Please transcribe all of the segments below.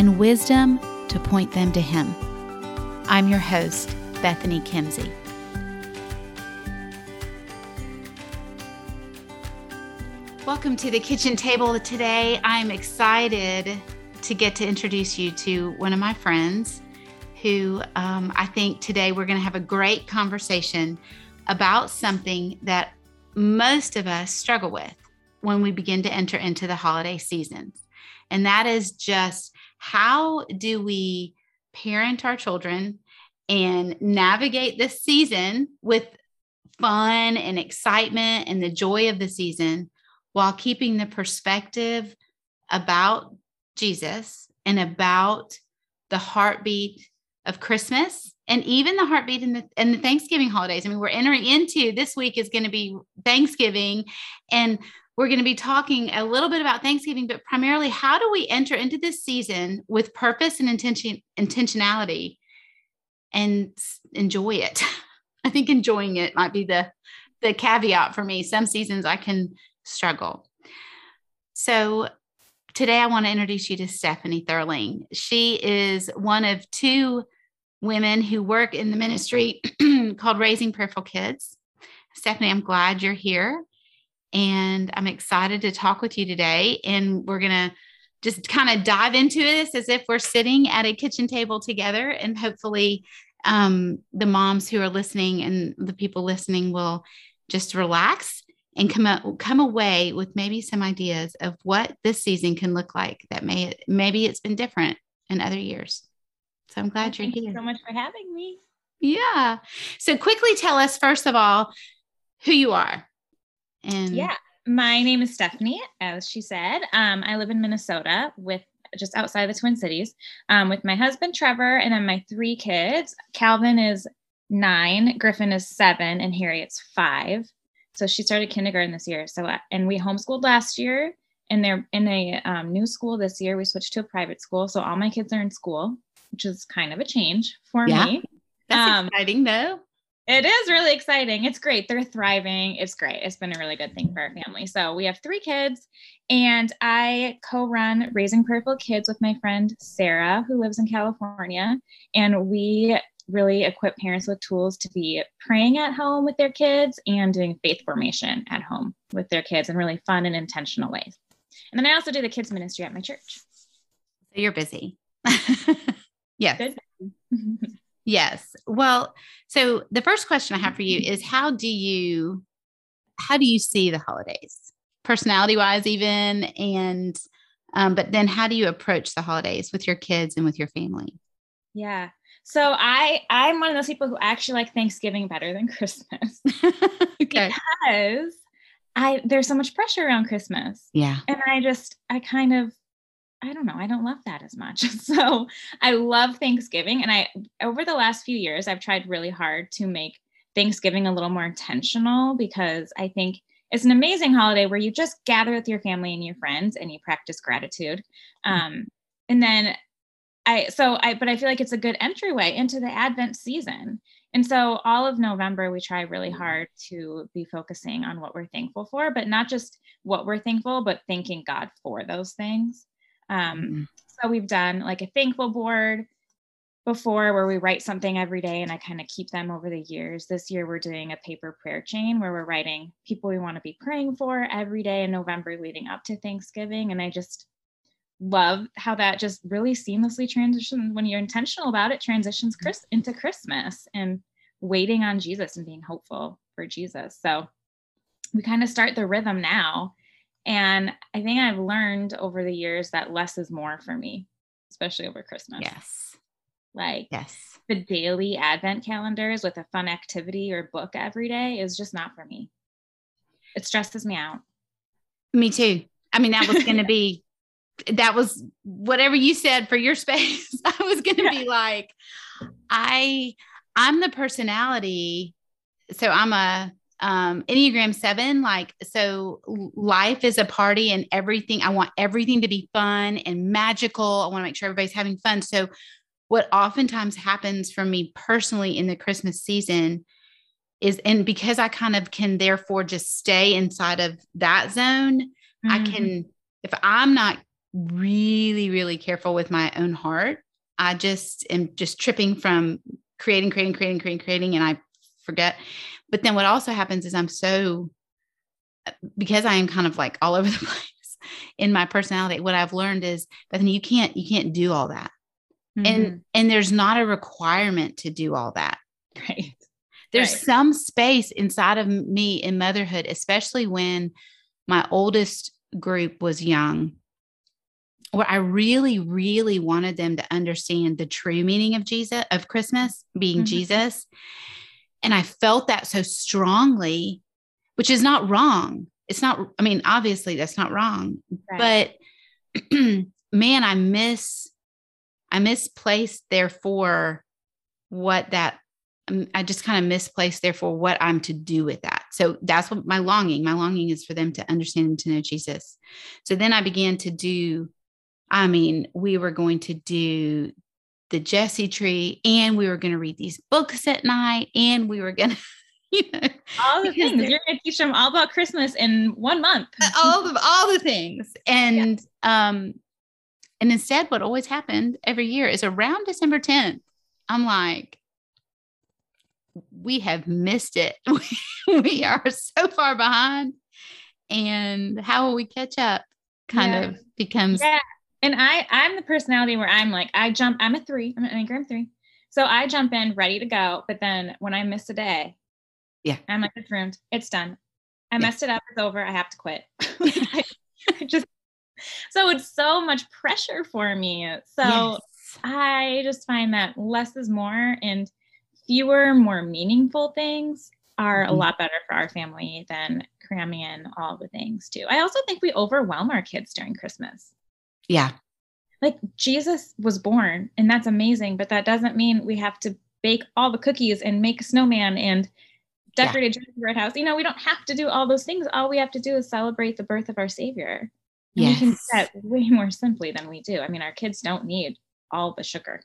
and wisdom to point them to Him. I'm your host, Bethany Kimsey. Welcome to the kitchen table today. I'm excited to get to introduce you to one of my friends who um, I think today we're going to have a great conversation about something that most of us struggle with when we begin to enter into the holiday seasons. And that is just how do we parent our children and navigate this season with fun and excitement and the joy of the season while keeping the perspective about Jesus and about the heartbeat of Christmas and even the heartbeat in the and the Thanksgiving holidays. I mean, we're entering into this week is going to be Thanksgiving and we're going to be talking a little bit about Thanksgiving, but primarily how do we enter into this season with purpose and intention intentionality and enjoy it. I think enjoying it might be the the caveat for me. Some seasons I can struggle. So today I want to introduce you to Stephanie Thurling. She is one of two women who work in the ministry called Raising Prayerful Kids. Stephanie, I'm glad you're here and I'm excited to talk with you today. And we're going to just kind of dive into this as if we're sitting at a kitchen table together. And hopefully, um, the moms who are listening and the people listening will just relax and come out, come away with maybe some ideas of what this season can look like. That may maybe it's been different in other years. So I'm glad well, you're here. Thank you so much for having me. Yeah. So quickly tell us first of all who you are. And yeah, my name is Stephanie, as she said. Um, I live in Minnesota with just outside the Twin Cities um, with my husband Trevor and then my three kids. Calvin is nine, Griffin is seven, and Harriet's five. So she started kindergarten this year. So uh, and we homeschooled last year, and they're in a um, new school this year. We switched to a private school, so all my kids are in school, which is kind of a change for yeah. me. That's um, exciting, though. It is really exciting. It's great. They're thriving. It's great. It's been a really good thing for our family. So we have three kids, and I co run Raising Prayerful Kids with my friend Sarah, who lives in California. And we really equip parents with tools to be praying at home with their kids and doing faith formation at home with their kids in really fun and intentional ways. And then I also do the kids' ministry at my church. So you're busy. yes. Yes. Well, so the first question I have for you is how do you how do you see the holidays? Personality wise even and um, but then how do you approach the holidays with your kids and with your family? Yeah. So I I'm one of those people who actually like Thanksgiving better than Christmas. okay. Because I there's so much pressure around Christmas. Yeah. And I just I kind of I don't know, I don't love that as much. So I love Thanksgiving. And I, over the last few years, I've tried really hard to make Thanksgiving a little more intentional because I think it's an amazing holiday where you just gather with your family and your friends and you practice gratitude. Mm. Um, and then I, so I, but I feel like it's a good entryway into the Advent season. And so all of November, we try really hard to be focusing on what we're thankful for, but not just what we're thankful, but thanking God for those things. Um, mm-hmm. So we've done like a thankful board before where we write something every day and I kind of keep them over the years. This year we're doing a paper prayer chain where we're writing people we want to be praying for every day in November leading up to Thanksgiving. And I just love how that just really seamlessly transitions when you're intentional about it, transitions mm-hmm. Chris into Christmas and waiting on Jesus and being hopeful for Jesus. So we kind of start the rhythm now and I think I've learned over the years that less is more for me, especially over Christmas. Yes. Like yes. the daily advent calendars with a fun activity or book every day is just not for me. It stresses me out. Me too. I mean, that was going to be that was whatever you said for your space. I was going to be like, I, I'm the personality. So I'm a um, Enneagram seven. Like, so life is a party and everything. I want everything to be fun and magical. I want to make sure everybody's having fun. So, what oftentimes happens for me personally in the Christmas season is, and because I kind of can therefore just stay inside of that zone, mm-hmm. I can, if I'm not really, really careful with my own heart, I just am just tripping from creating, creating, creating, creating, creating, and I forget. But then what also happens is I'm so because I am kind of like all over the place in my personality. What I've learned is Bethany, you can't you can't do all that. Mm-hmm. And and there's not a requirement to do all that. Right. There's right. some space inside of me in motherhood, especially when my oldest group was young, where I really, really wanted them to understand the true meaning of Jesus, of Christmas being mm-hmm. Jesus. And I felt that so strongly, which is not wrong. It's not, I mean, obviously that's not wrong, right. but man, I miss, I misplaced therefore what that, um, I just kind of misplaced therefore what I'm to do with that. So that's what my longing, my longing is for them to understand and to know Jesus. So then I began to do, I mean, we were going to do the Jesse tree, and we were going to read these books at night, and we were going to. You know, all the things you're going to teach them all about Christmas in one month. Uh, all the all the things, and yeah. um, and instead, what always happened every year is around December 10th. I'm like, we have missed it. we are so far behind, and how will we catch up? Kind yeah. of becomes yeah and I I'm the personality where I'm like I jump I'm a three I'm an Enneagram three so I jump in ready to go but then when I miss a day yeah I'm like it's ruined it's done I yeah. messed it up it's over I have to quit I, I just so it's so much pressure for me so yes. I just find that less is more and fewer more meaningful things are mm-hmm. a lot better for our family than cramming in all the things too. I also think we overwhelm our kids during Christmas. Yeah. Like Jesus was born, and that's amazing, but that doesn't mean we have to bake all the cookies and make a snowman and decorate yeah. a gingerbread house. You know, we don't have to do all those things. All we have to do is celebrate the birth of our Savior. And yes. we can do that way more simply than we do. I mean, our kids don't need all the sugar.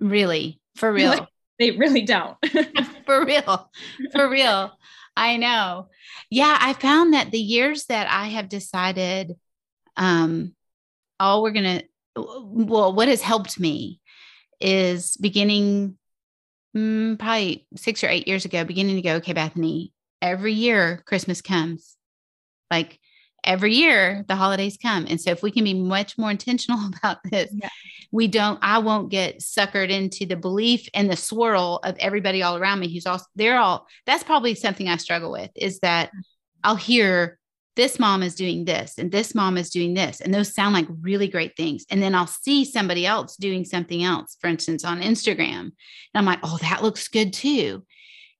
Really, for real. they really don't. for real. For real. I know. Yeah, I found that the years that I have decided um all we're going to, well, what has helped me is beginning mm, probably six or eight years ago, beginning to go, okay, Bethany, every year Christmas comes. Like every year the holidays come. And so if we can be much more intentional about this, yeah. we don't, I won't get suckered into the belief and the swirl of everybody all around me who's also, they're all, that's probably something I struggle with is that. I'll hear this mom is doing this and this mom is doing this and those sound like really great things. And then i'll see somebody else doing something else for instance on instagram. And i'm like oh that looks good too.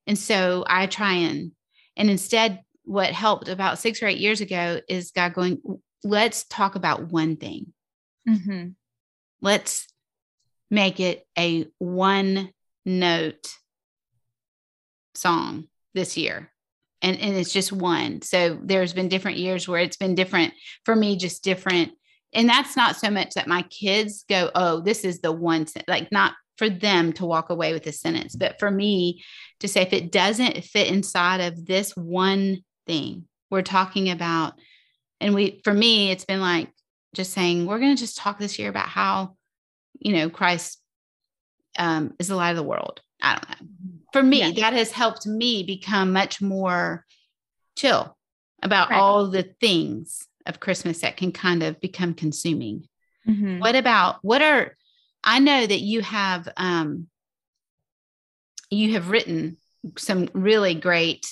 And so i try and and instead what helped about six or eight years ago is god going let's talk about one thing. Mm-hmm. let's make it a one note song this year and, and it's just one. So there's been different years where it's been different for me, just different. And that's not so much that my kids go, oh, this is the one, like not for them to walk away with a sentence, but for me to say, if it doesn't fit inside of this one thing we're talking about, and we, for me, it's been like just saying, we're going to just talk this year about how, you know, Christ um, is the light of the world. I don't know for me, yeah. that has helped me become much more chill about right. all the things of Christmas that can kind of become consuming. Mm-hmm. What about what are I know that you have um you have written some really great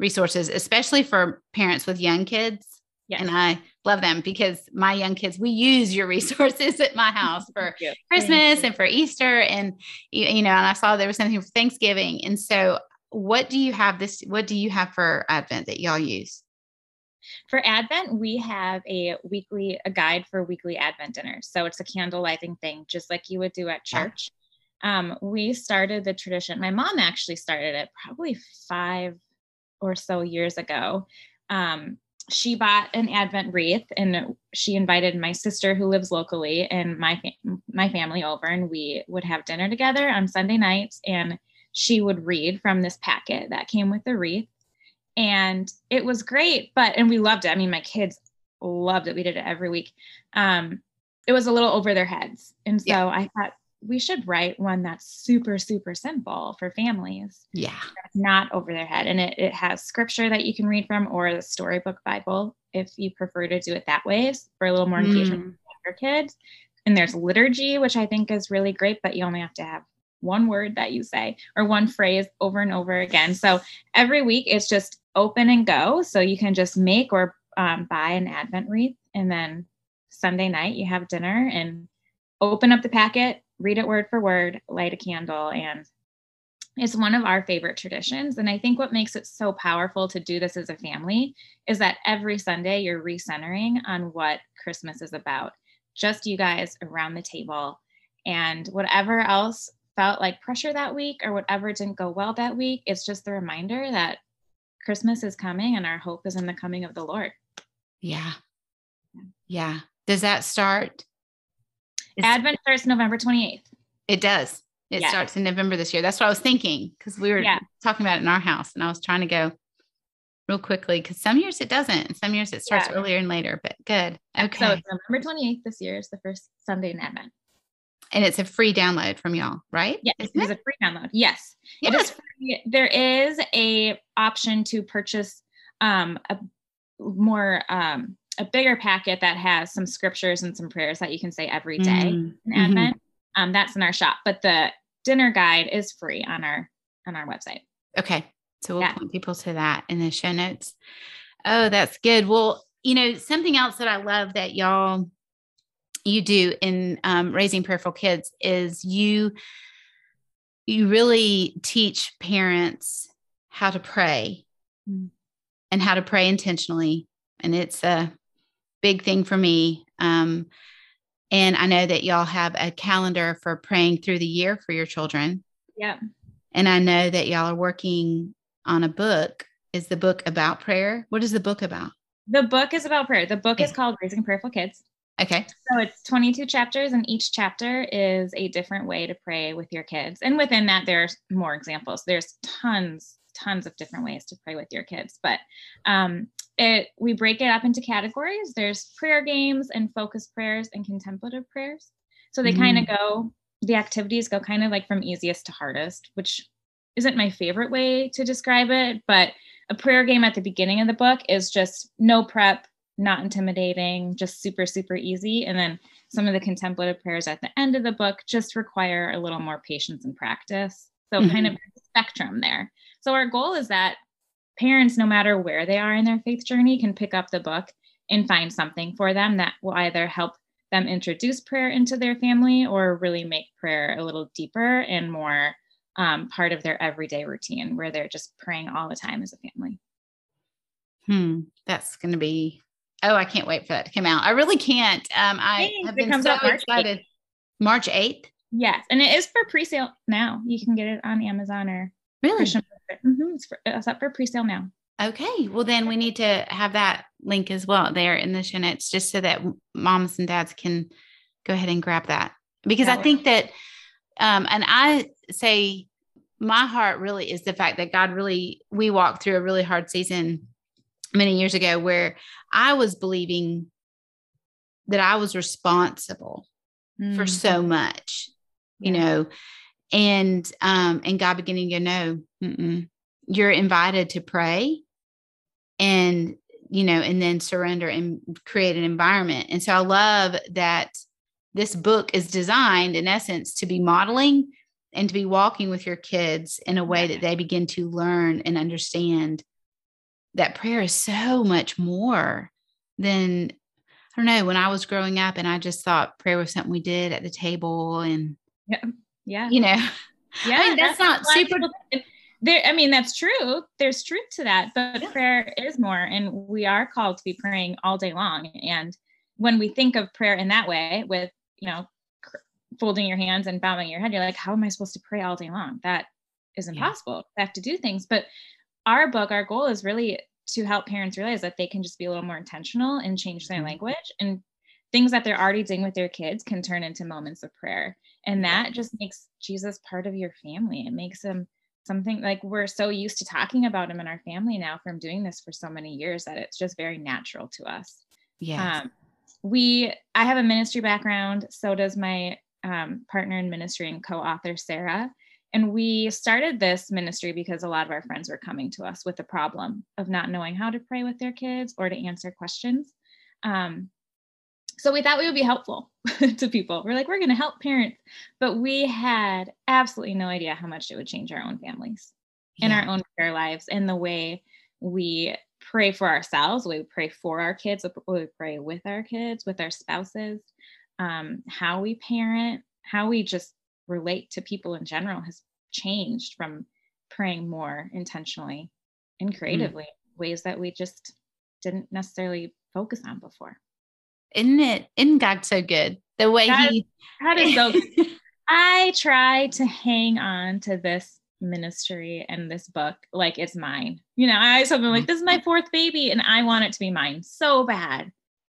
resources, especially for parents with young kids. Yes. And I love them because my young kids, we use your resources at my house for Christmas and for Easter. And, you, you know, and I saw there was something for Thanksgiving. And so, what do you have this? What do you have for Advent that y'all use? For Advent, we have a weekly a guide for weekly Advent dinners. So it's a candle lighting thing, just like you would do at church. Um, we started the tradition. My mom actually started it probably five or so years ago. Um, she bought an Advent wreath and she invited my sister who lives locally and my my family over, and we would have dinner together on Sunday nights. And she would read from this packet that came with the wreath and it was great but and we loved it i mean my kids loved it we did it every week um it was a little over their heads and so yeah. i thought we should write one that's super super simple for families yeah not over their head and it, it has scripture that you can read from or the storybook bible if you prefer to do it that way for a little more engagement mm. with your kids and there's liturgy which i think is really great but you only have to have one word that you say or one phrase over and over again so every week it's just open and go. So you can just make or um, buy an Advent wreath. And then Sunday night, you have dinner and open up the packet, read it word for word, light a candle. And it's one of our favorite traditions. And I think what makes it so powerful to do this as a family is that every Sunday you're recentering on what Christmas is about. Just you guys around the table. And whatever else felt like pressure that week or whatever didn't go well that week, it's just the reminder that Christmas is coming and our hope is in the coming of the Lord. Yeah. Yeah. Does that start? Advent starts November 28th. It does. It yes. starts in November this year. That's what I was thinking because we were yeah. talking about it in our house and I was trying to go real quickly because some years it doesn't. Some years it starts yeah. earlier and later, but good. Okay. So November 28th this year is the first Sunday in Advent. And it's a free download from y'all, right? Yes, it is a free download. Yes. It is free. There is a option to purchase um, a more um, a bigger packet that has some scriptures and some prayers that you can say every day mm-hmm. in Advent. Mm-hmm. Um, that's in our shop, but the dinner guide is free on our on our website. Okay, so we'll yeah. point people to that in the show notes. Oh, that's good. Well, you know, something else that I love that y'all you do in um, raising prayerful kids is you you really teach parents how to pray mm. and how to pray intentionally and it's a big thing for me um, and i know that y'all have a calendar for praying through the year for your children. Yeah and i know that y'all are working on a book. Is the book about prayer? What is the book about? The book is about prayer. The book is called raising prayerful kids. Okay. So it's 22 chapters, and each chapter is a different way to pray with your kids. And within that, there's more examples. There's tons, tons of different ways to pray with your kids. But um, it we break it up into categories. There's prayer games and focus prayers and contemplative prayers. So they mm. kind of go. The activities go kind of like from easiest to hardest, which isn't my favorite way to describe it, but a prayer game at the beginning of the book is just no prep, not intimidating, just super, super easy. And then some of the contemplative prayers at the end of the book just require a little more patience and practice. So, mm-hmm. kind of spectrum there. So, our goal is that parents, no matter where they are in their faith journey, can pick up the book and find something for them that will either help them introduce prayer into their family or really make prayer a little deeper and more um, part of their everyday routine where they're just praying all the time as a family. Hmm, that's going to be Oh, I can't wait for that to come out. I really can't. Um, I have been so excited. 8th. March 8th. Yes. And it is for pre-sale now. You can get it on Amazon or really mm-hmm. it's, for, it's up for pre-sale now. Okay. Well, then we need to have that link as well there in the show notes just so that moms and dads can go ahead and grab that. Because that I think that, um, and I say my heart really is the fact that God really, we walked through a really hard season many years ago where I was believing that I was responsible mm-hmm. for so much, you yeah. know, and um and God beginning to go, no, you're invited to pray and you know, and then surrender and create an environment. And so I love that this book is designed in essence to be modeling and to be walking with your kids in a way that they begin to learn and understand that prayer is so much more than I don't know. When I was growing up, and I just thought prayer was something we did at the table, and yeah, yeah, you know, yeah, I mean, that's, that's not super. there i mean that's true there's truth to that but yeah. prayer is more and we are called to be praying all day long and when we think of prayer in that way with you know folding your hands and bowing your head you're like how am i supposed to pray all day long that is impossible yeah. i have to do things but our book our goal is really to help parents realize that they can just be a little more intentional and change their mm-hmm. language and things that they're already doing with their kids can turn into moments of prayer and that just makes jesus part of your family. It makes him something like we're so used to talking about him in our family now from doing this for so many years that it's just very natural to us. Yeah um, we i have a ministry background so does my um, partner in ministry and co-author sarah. And we started this ministry because a lot of our friends were coming to us with the problem of not knowing how to pray with their kids or to answer questions. Um, so we thought we would be helpful to people. We're like, we're going to help parents, but we had absolutely no idea how much it would change our own families yeah. and our own prayer lives and the way we pray for ourselves, we pray for our kids, we pray with our kids, with our spouses, um, how we parent, how we just relate to people in general has changed from praying more intentionally and mm. creatively, mm. ways that we just didn't necessarily focus on before isn't it? Isn't God so good? The way that, he that is so good. I try to hang on to this ministry and this book like it's mine. You know, I something like this is my fourth baby and I want it to be mine so bad.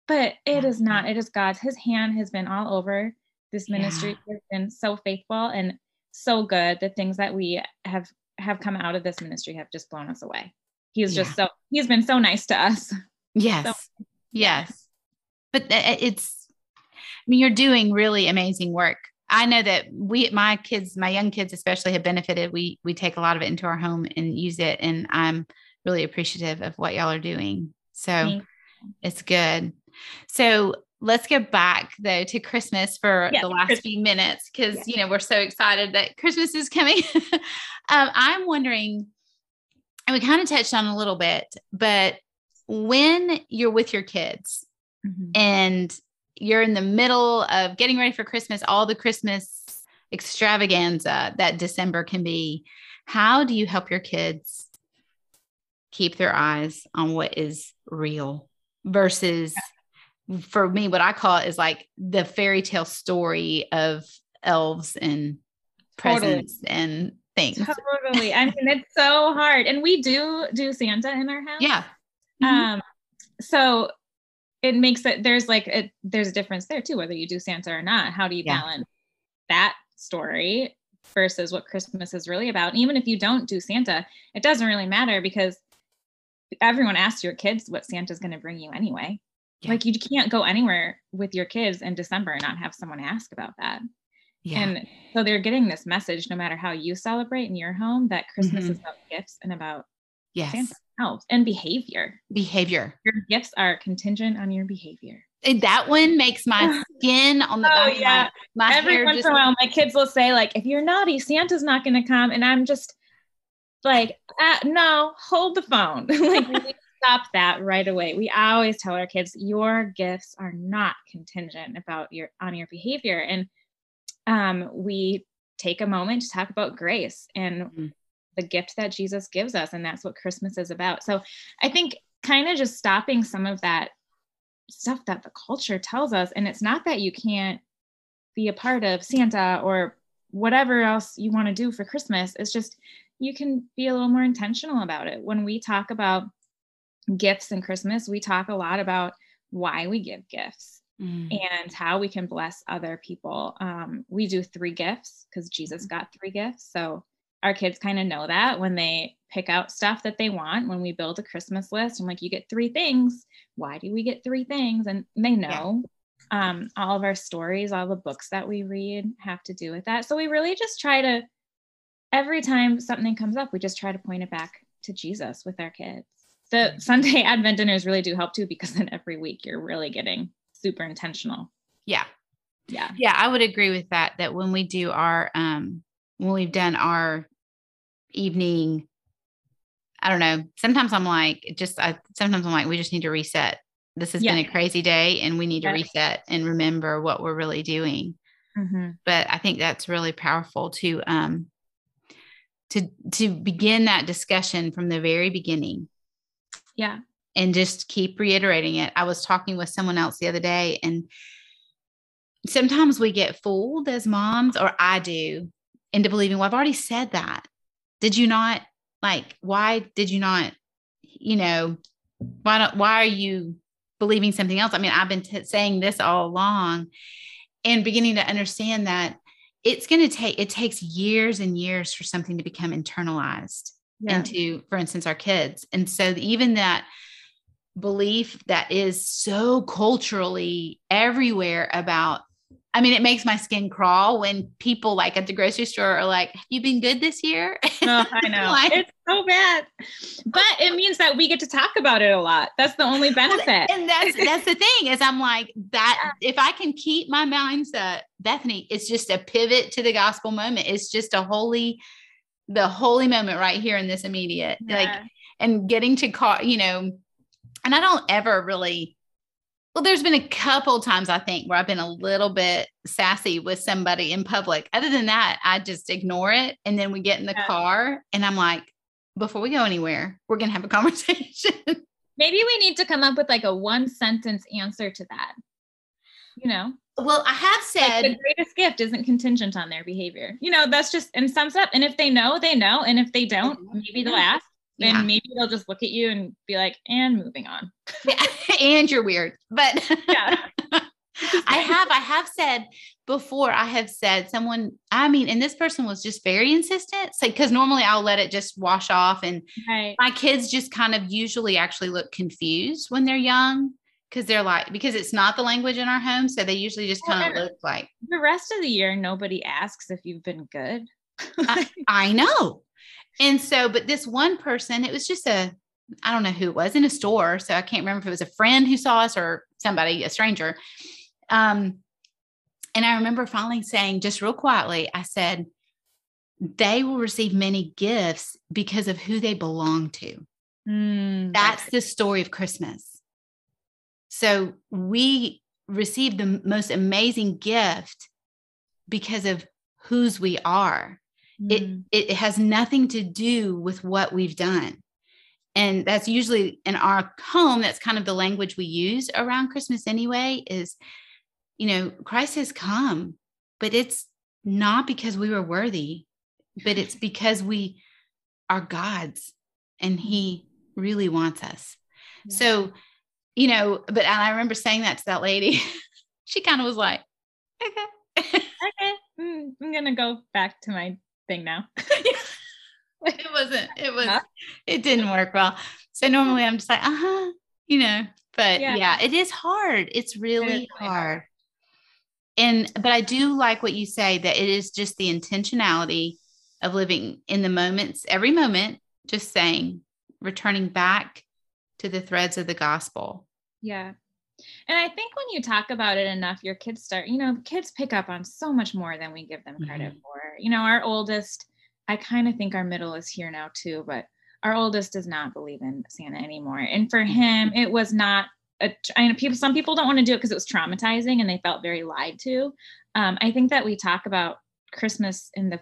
But it is not. It is God's. His hand has been all over this ministry. Yeah. has been so faithful and so good. The things that we have have come out of this ministry have just blown us away. He's yeah. just so he's been so nice to us. Yes. So, yes but it's i mean you're doing really amazing work. I know that we my kids my young kids especially have benefited. We we take a lot of it into our home and use it and i'm really appreciative of what y'all are doing. So it's good. So let's get back though to christmas for the last christmas. few minutes because you know we're so excited that christmas is coming. Um, i'm wondering and we kind of touched on a little bit but when you're with your kids mm-hmm. and you're in the middle of getting ready for Christmas, all the Christmas extravaganza that December can be. How do you help your kids keep their eyes on what is real versus for me, what I call it is like the fairy tale story of elves and presents totally. and things. Totally. I mean, it's so hard. And we do do Santa in our house. Yeah. Mm-hmm. Um, so it makes it there's like a, there's a difference there too whether you do santa or not how do you yeah. balance that story versus what christmas is really about and even if you don't do santa it doesn't really matter because everyone asks your kids what santa's going to bring you anyway yeah. like you can't go anywhere with your kids in december and not have someone ask about that yeah. and so they're getting this message no matter how you celebrate in your home that christmas mm-hmm. is about gifts and about yes and behavior. Behavior. Your gifts are contingent on your behavior. That one makes my skin on the oh, yeah. my, my Every once in a while, my kids will say, like, if you're naughty, Santa's not going to come. And I'm just like, uh, no, hold the phone. like, stop that right away. We always tell our kids, your gifts are not contingent about your on your behavior. And um, we take a moment to talk about grace and mm-hmm the gift that Jesus gives us. And that's what Christmas is about. So I think kind of just stopping some of that stuff that the culture tells us. And it's not that you can't be a part of Santa or whatever else you want to do for Christmas. It's just you can be a little more intentional about it. When we talk about gifts and Christmas, we talk a lot about why we give gifts. Mm. and how we can bless other people. Um, we do three gifts because Jesus mm. got three gifts. So our kids kind of know that when they pick out stuff that they want when we build a christmas list i'm like you get three things. Why do we get three things? And they know yeah. um, all of our stories all the books that we read have to do with that. So we really just try to every time something comes up we just try to point it back to jesus with our kids. The sunday advent dinners really do help too because then every week you're really getting super intentional. Yeah. Yeah. Yeah i would agree with that that when we do our um when we've done our evening i don't know sometimes i'm like just i sometimes i'm like we just need to reset this has yeah. been a crazy day and we need to reset and remember what we're really doing mm-hmm. but i think that's really powerful to um to to begin that discussion from the very beginning. Yeah. And just keep reiterating it. I was talking with someone else the other day and sometimes we get fooled as moms or I do into believing, well, I've already said that. Did you not like why did you not you know why don't why are you believing something else? I mean, I've been t- saying this all along and beginning to understand that it's going to take it takes years and years for something to become internalized yeah. into for instance our kids and so even that belief that is so culturally everywhere about I mean, it makes my skin crawl when people like at the grocery store are like, Have you been good this year? Oh, I know. like, it's so bad. But it means that we get to talk about it a lot. That's the only benefit. And that's that's the thing is I'm like that if I can keep my mindset, Bethany, it's just a pivot to the gospel moment. It's just a holy, the holy moment right here in this immediate. Yeah. Like and getting to call, you know, and I don't ever really well, there's been a couple times I think where I've been a little bit sassy with somebody in public. Other than that, I just ignore it. And then we get in the yeah. car and I'm like, before we go anywhere, we're going to have a conversation. Maybe we need to come up with like a one sentence answer to that. You know? Well, I have said like the greatest gift isn't contingent on their behavior. You know, that's just and sums up. And if they know, they know. And if they don't, mm-hmm. maybe they'll ask then yeah. maybe they'll just look at you and be like, and moving on. and you're weird. But yeah. I have, I have said before, I have said someone, I mean, and this person was just very insistent. So, because normally I'll let it just wash off. And right. my kids just kind of usually actually look confused when they're young because they're like, because it's not the language in our home. So they usually just kind of look like the rest of the year, nobody asks if you've been good. I, I know. And so, but this one person, it was just a, I don't know who it was in a store. So I can't remember if it was a friend who saw us or somebody, a stranger. Um, and I remember finally saying, just real quietly, I said, they will receive many gifts because of who they belong to. Mm, That's the story of Christmas. So we receive the most amazing gift because of whose we are. Mm. It, it has nothing to do with what we've done. And that's usually in our home, that's kind of the language we use around Christmas anyway is, you know, Christ has come, but it's not because we were worthy, but it's because we are God's and He really wants us. Yeah. So, you know, but I remember saying that to that lady. she kind of was like, okay. okay. Mm, I'm going to go back to my thing now. it wasn't, it was, huh? it didn't work well. So normally I'm just like, uh huh, you know, but yeah. yeah. it is hard. It's really, it hard. hard. And, but I do like what you say that it is just the intentionality of living in the moments, every moment, just saying, returning back to the threads of the gospel. Yeah. And I think when you talk about it enough, your kids start, you know, kids pick up on so much more than we give them credit mm-hmm. for. You know, our oldest, I kind of think our middle is here now too, but our oldest does not believe in Santa anymore. And for him, it was not a, I know people, some people don't want to do it because it was traumatizing and they felt very lied to. Um, I think that we talk about Christmas and the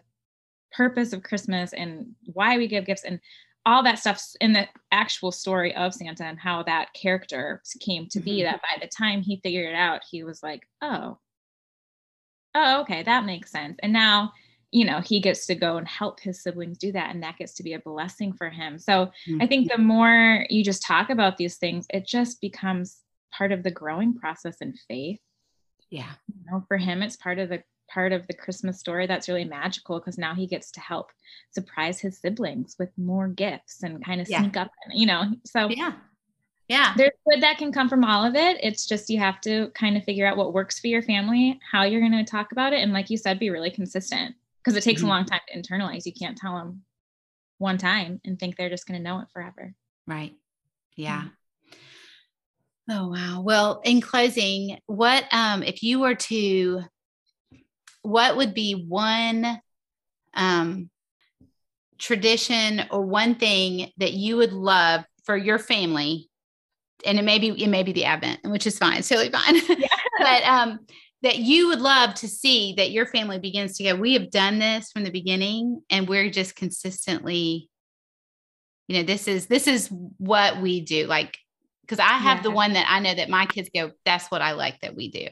purpose of Christmas and why we give gifts and all that stuff's in the actual story of Santa and how that character came to be. Mm-hmm. That by the time he figured it out, he was like, oh, oh, okay, that makes sense. And now, you know, he gets to go and help his siblings do that. And that gets to be a blessing for him. So mm-hmm. I think the more you just talk about these things, it just becomes part of the growing process in faith. Yeah. You know, for him, it's part of the part of the Christmas story that's really magical because now he gets to help surprise his siblings with more gifts and kind of yeah. sneak up, you know. So yeah. Yeah. There's good that can come from all of it. It's just you have to kind of figure out what works for your family, how you're going to talk about it. And like you said, be really consistent because it takes mm-hmm. a long time to internalize. You can't tell them one time and think they're just going to know it forever. Right. Yeah. Mm-hmm. Oh wow. Well, in closing, what um if you were to what would be one um, tradition or one thing that you would love for your family and it may be it may be the advent which is fine silly fine yeah. but um that you would love to see that your family begins to go, we have done this from the beginning and we're just consistently, you know, this is this is what we do. Like, because I have yeah. the one that I know that my kids go, that's what I like that we do.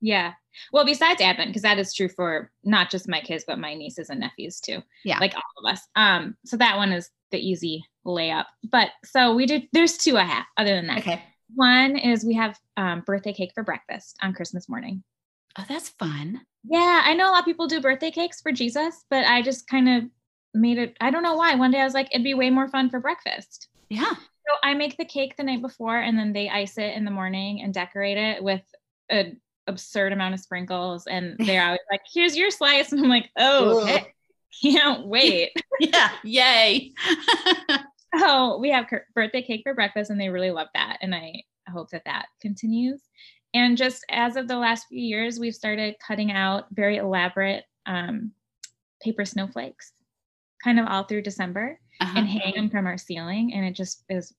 Yeah. Well, besides Advent, because that is true for not just my kids, but my nieces and nephews too. Yeah. Like all of us. Um, so that one is the easy layup. But so we did there's two I have other than that. Okay. One is we have um, birthday cake for breakfast on Christmas morning. Oh, that's fun. Yeah, I know a lot of people do birthday cakes for Jesus, but I just kind of made it. I don't know why. One day I was like, it'd be way more fun for breakfast. Yeah. So I make the cake the night before, and then they ice it in the morning and decorate it with an absurd amount of sprinkles. And they're always like, "Here's your slice," and I'm like, "Oh, okay. can't wait." yeah, yay. oh we have birthday cake for breakfast, and they really love that, and I hope that that continues. And just as of the last few years, we've started cutting out very elaborate um, paper snowflakes kind of all through December uh-huh. and hang them from our ceiling. And it just is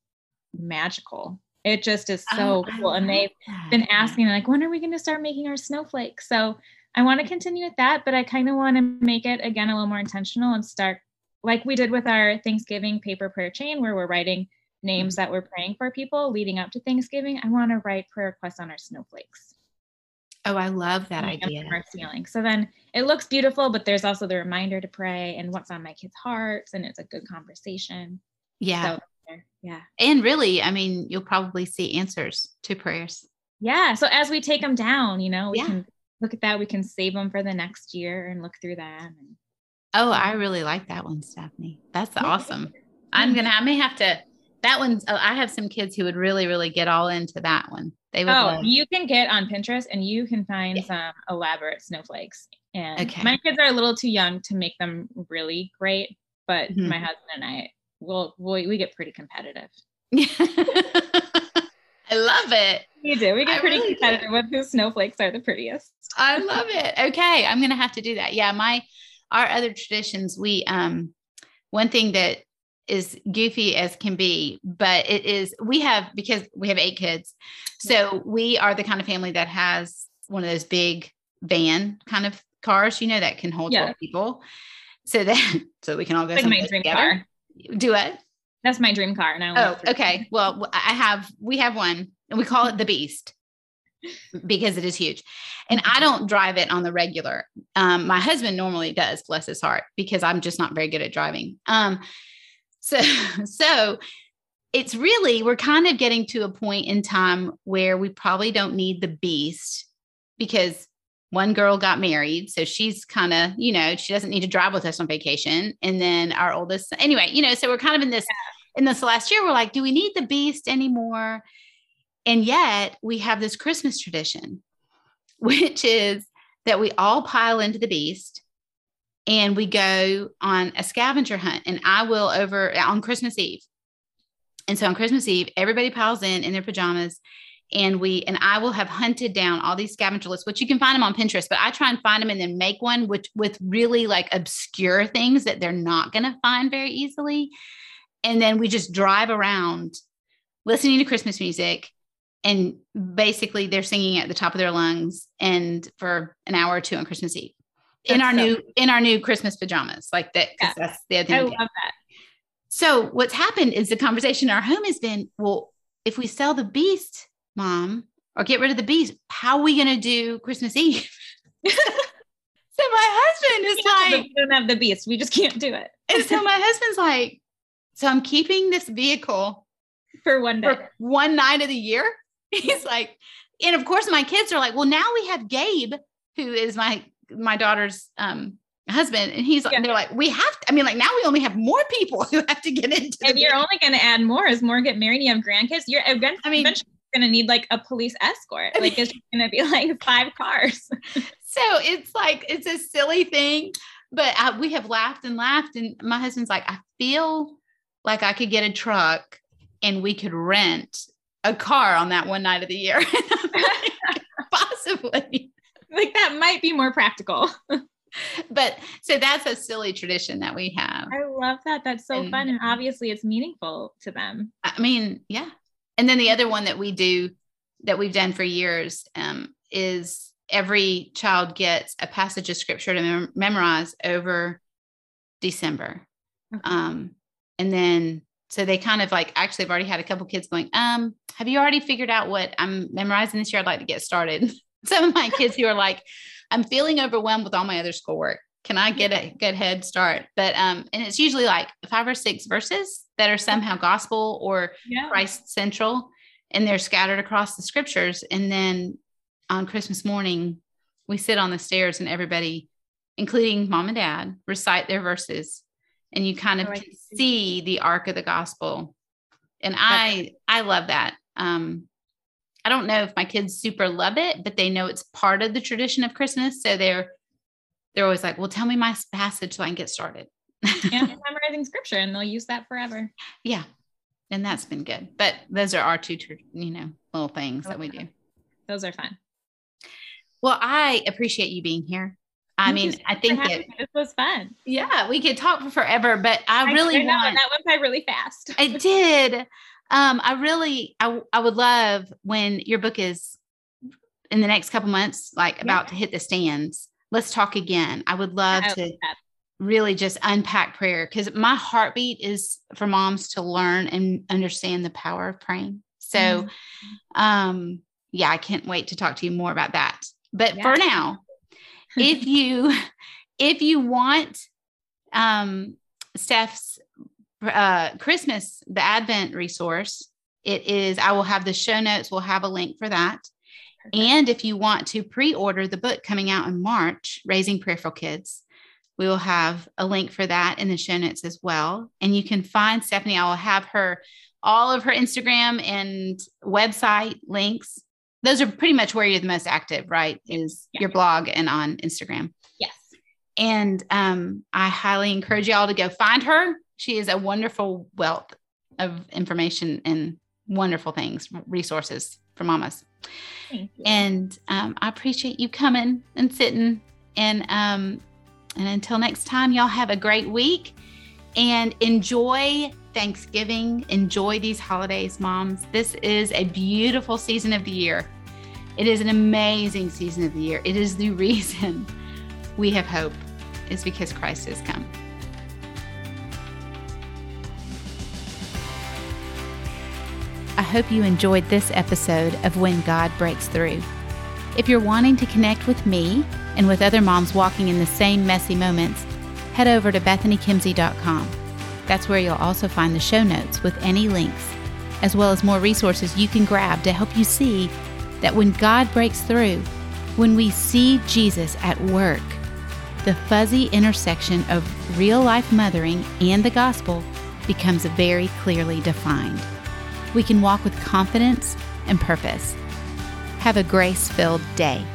magical. It just is so oh, cool. And they've that. been asking, like, when are we going to start making our snowflakes? So I want to continue with that, but I kind of want to make it again a little more intentional and start like we did with our Thanksgiving paper prayer chain, where we're writing names mm-hmm. that we're praying for people leading up to Thanksgiving, I want to write prayer requests on our snowflakes. Oh, I love that idea. Our ceiling. So then it looks beautiful, but there's also the reminder to pray and what's on my kids' hearts, and it's a good conversation. Yeah. So, yeah. And really, I mean, you'll probably see answers to prayers. Yeah. So as we take them down, you know, we yeah. can look at that. We can save them for the next year and look through them. And, oh, I really like that one, Stephanie. That's awesome. I'm gonna. I may have to that one's oh, i have some kids who would really really get all into that one they would oh love. you can get on pinterest and you can find yeah. some elaborate snowflakes and okay. my kids are a little too young to make them really great but mm-hmm. my husband and i will we, we get pretty competitive i love it We do we get I pretty really competitive do. with whose snowflakes are the prettiest i love it okay i'm gonna have to do that yeah my our other traditions we um one thing that is goofy as can be, but it is, we have, because we have eight kids. So we are the kind of family that has one of those big van kind of cars, you know, that can hold yeah. people. So that, so we can all go like my dream together. car. Do it. That's my dream car. And I oh, okay. Well, I have, we have one and we call it the beast because it is huge. And I don't drive it on the regular. Um, my husband normally does, bless his heart, because I'm just not very good at driving. Um, so, so it's really, we're kind of getting to a point in time where we probably don't need the beast because one girl got married. So she's kind of, you know, she doesn't need to drive with us on vacation. And then our oldest, anyway, you know, so we're kind of in this, in this last year, we're like, do we need the beast anymore? And yet we have this Christmas tradition, which is that we all pile into the beast and we go on a scavenger hunt and I will over on Christmas Eve. And so on Christmas Eve, everybody piles in in their pajamas and we and I will have hunted down all these scavenger lists, which you can find them on Pinterest, but I try and find them and then make one which with really like obscure things that they're not going to find very easily. And then we just drive around listening to Christmas music and basically they're singing at the top of their lungs and for an hour or two on Christmas Eve in our so new in our new Christmas pajamas, like that. Yeah. That's the other thing. I love that. So what's happened is the conversation in our home has been, well, if we sell the beast, mom, or get rid of the bees. how are we going to do Christmas Eve? so my husband is like, we don't have the beast. We just can't do it. and so my husband's like, so I'm keeping this vehicle for one day, for one night of the year. He's like, and of course my kids are like, well, now we have Gabe, who is my my daughter's um husband and he's yeah. they're like we have to, i mean like now we only have more people who have to get into and you're only going to add more as more get married you have grandkids you're I mean, eventually going to need like a police escort like it's going to be like five cars so it's like it's a silly thing but I, we have laughed and laughed and my husband's like i feel like i could get a truck and we could rent a car on that one night of the year possibly like that might be more practical. but so that's a silly tradition that we have. I love that. That's so and, fun. And obviously it's meaningful to them. I mean, yeah. And then the other one that we do that we've done for years um, is every child gets a passage of scripture to mem- memorize over December. Okay. Um, and then so they kind of like actually I've already had a couple kids going, um, have you already figured out what I'm memorizing this year? I'd like to get started. Some of my kids who are like, I'm feeling overwhelmed with all my other schoolwork. Can I get a good head start? But um, and it's usually like five or six verses that are somehow gospel or yeah. Christ central, and they're scattered across the scriptures. And then on Christmas morning, we sit on the stairs and everybody, including mom and dad, recite their verses and you kind of oh, see the arc of the gospel. And I I love that. Um, I don't know if my kids super love it, but they know it's part of the tradition of Christmas. So they're they're always like, "Well, tell me my passage so I can get started." yeah, memorizing scripture, and they'll use that forever. Yeah, and that's been good. But those are our two, you know, little things that we do. Those are fun. Well, I appreciate you being here. I mean, I think it, this was fun. Yeah, we could talk for forever, but I, I really know, want that went by really fast. it did. Um, I really, I, I would love when your book is in the next couple months, like yeah. about to hit the stands. Let's talk again. I would love I to really just unpack prayer because my heartbeat is for moms to learn and understand the power of praying. So, mm-hmm. um, yeah, I can't wait to talk to you more about that. But yeah. for now, if you if you want um, Steph's uh, Christmas, the Advent resource, it is, I will have the show notes, we'll have a link for that. Perfect. And if you want to pre order the book coming out in March, Raising Prayerful Kids, we will have a link for that in the show notes as well. And you can find Stephanie, I will have her, all of her Instagram and website links those are pretty much where you're the most active, right? Is yeah. your blog and on Instagram. Yes. And um, I highly encourage y'all to go find her. She is a wonderful wealth of information and wonderful things, resources for mamas. And um, I appreciate you coming and sitting. And um, and until next time, y'all have a great week and enjoy Thanksgiving. Enjoy these holidays, moms. This is a beautiful season of the year. It is an amazing season of the year. It is the reason we have hope, is because Christ has come. Hope you enjoyed this episode of When God Breaks Through. If you're wanting to connect with me and with other moms walking in the same messy moments, head over to bethanykimsey.com. That's where you'll also find the show notes with any links, as well as more resources you can grab to help you see that when God breaks through, when we see Jesus at work, the fuzzy intersection of real life mothering and the gospel becomes very clearly defined. We can walk with confidence and purpose. Have a grace filled day.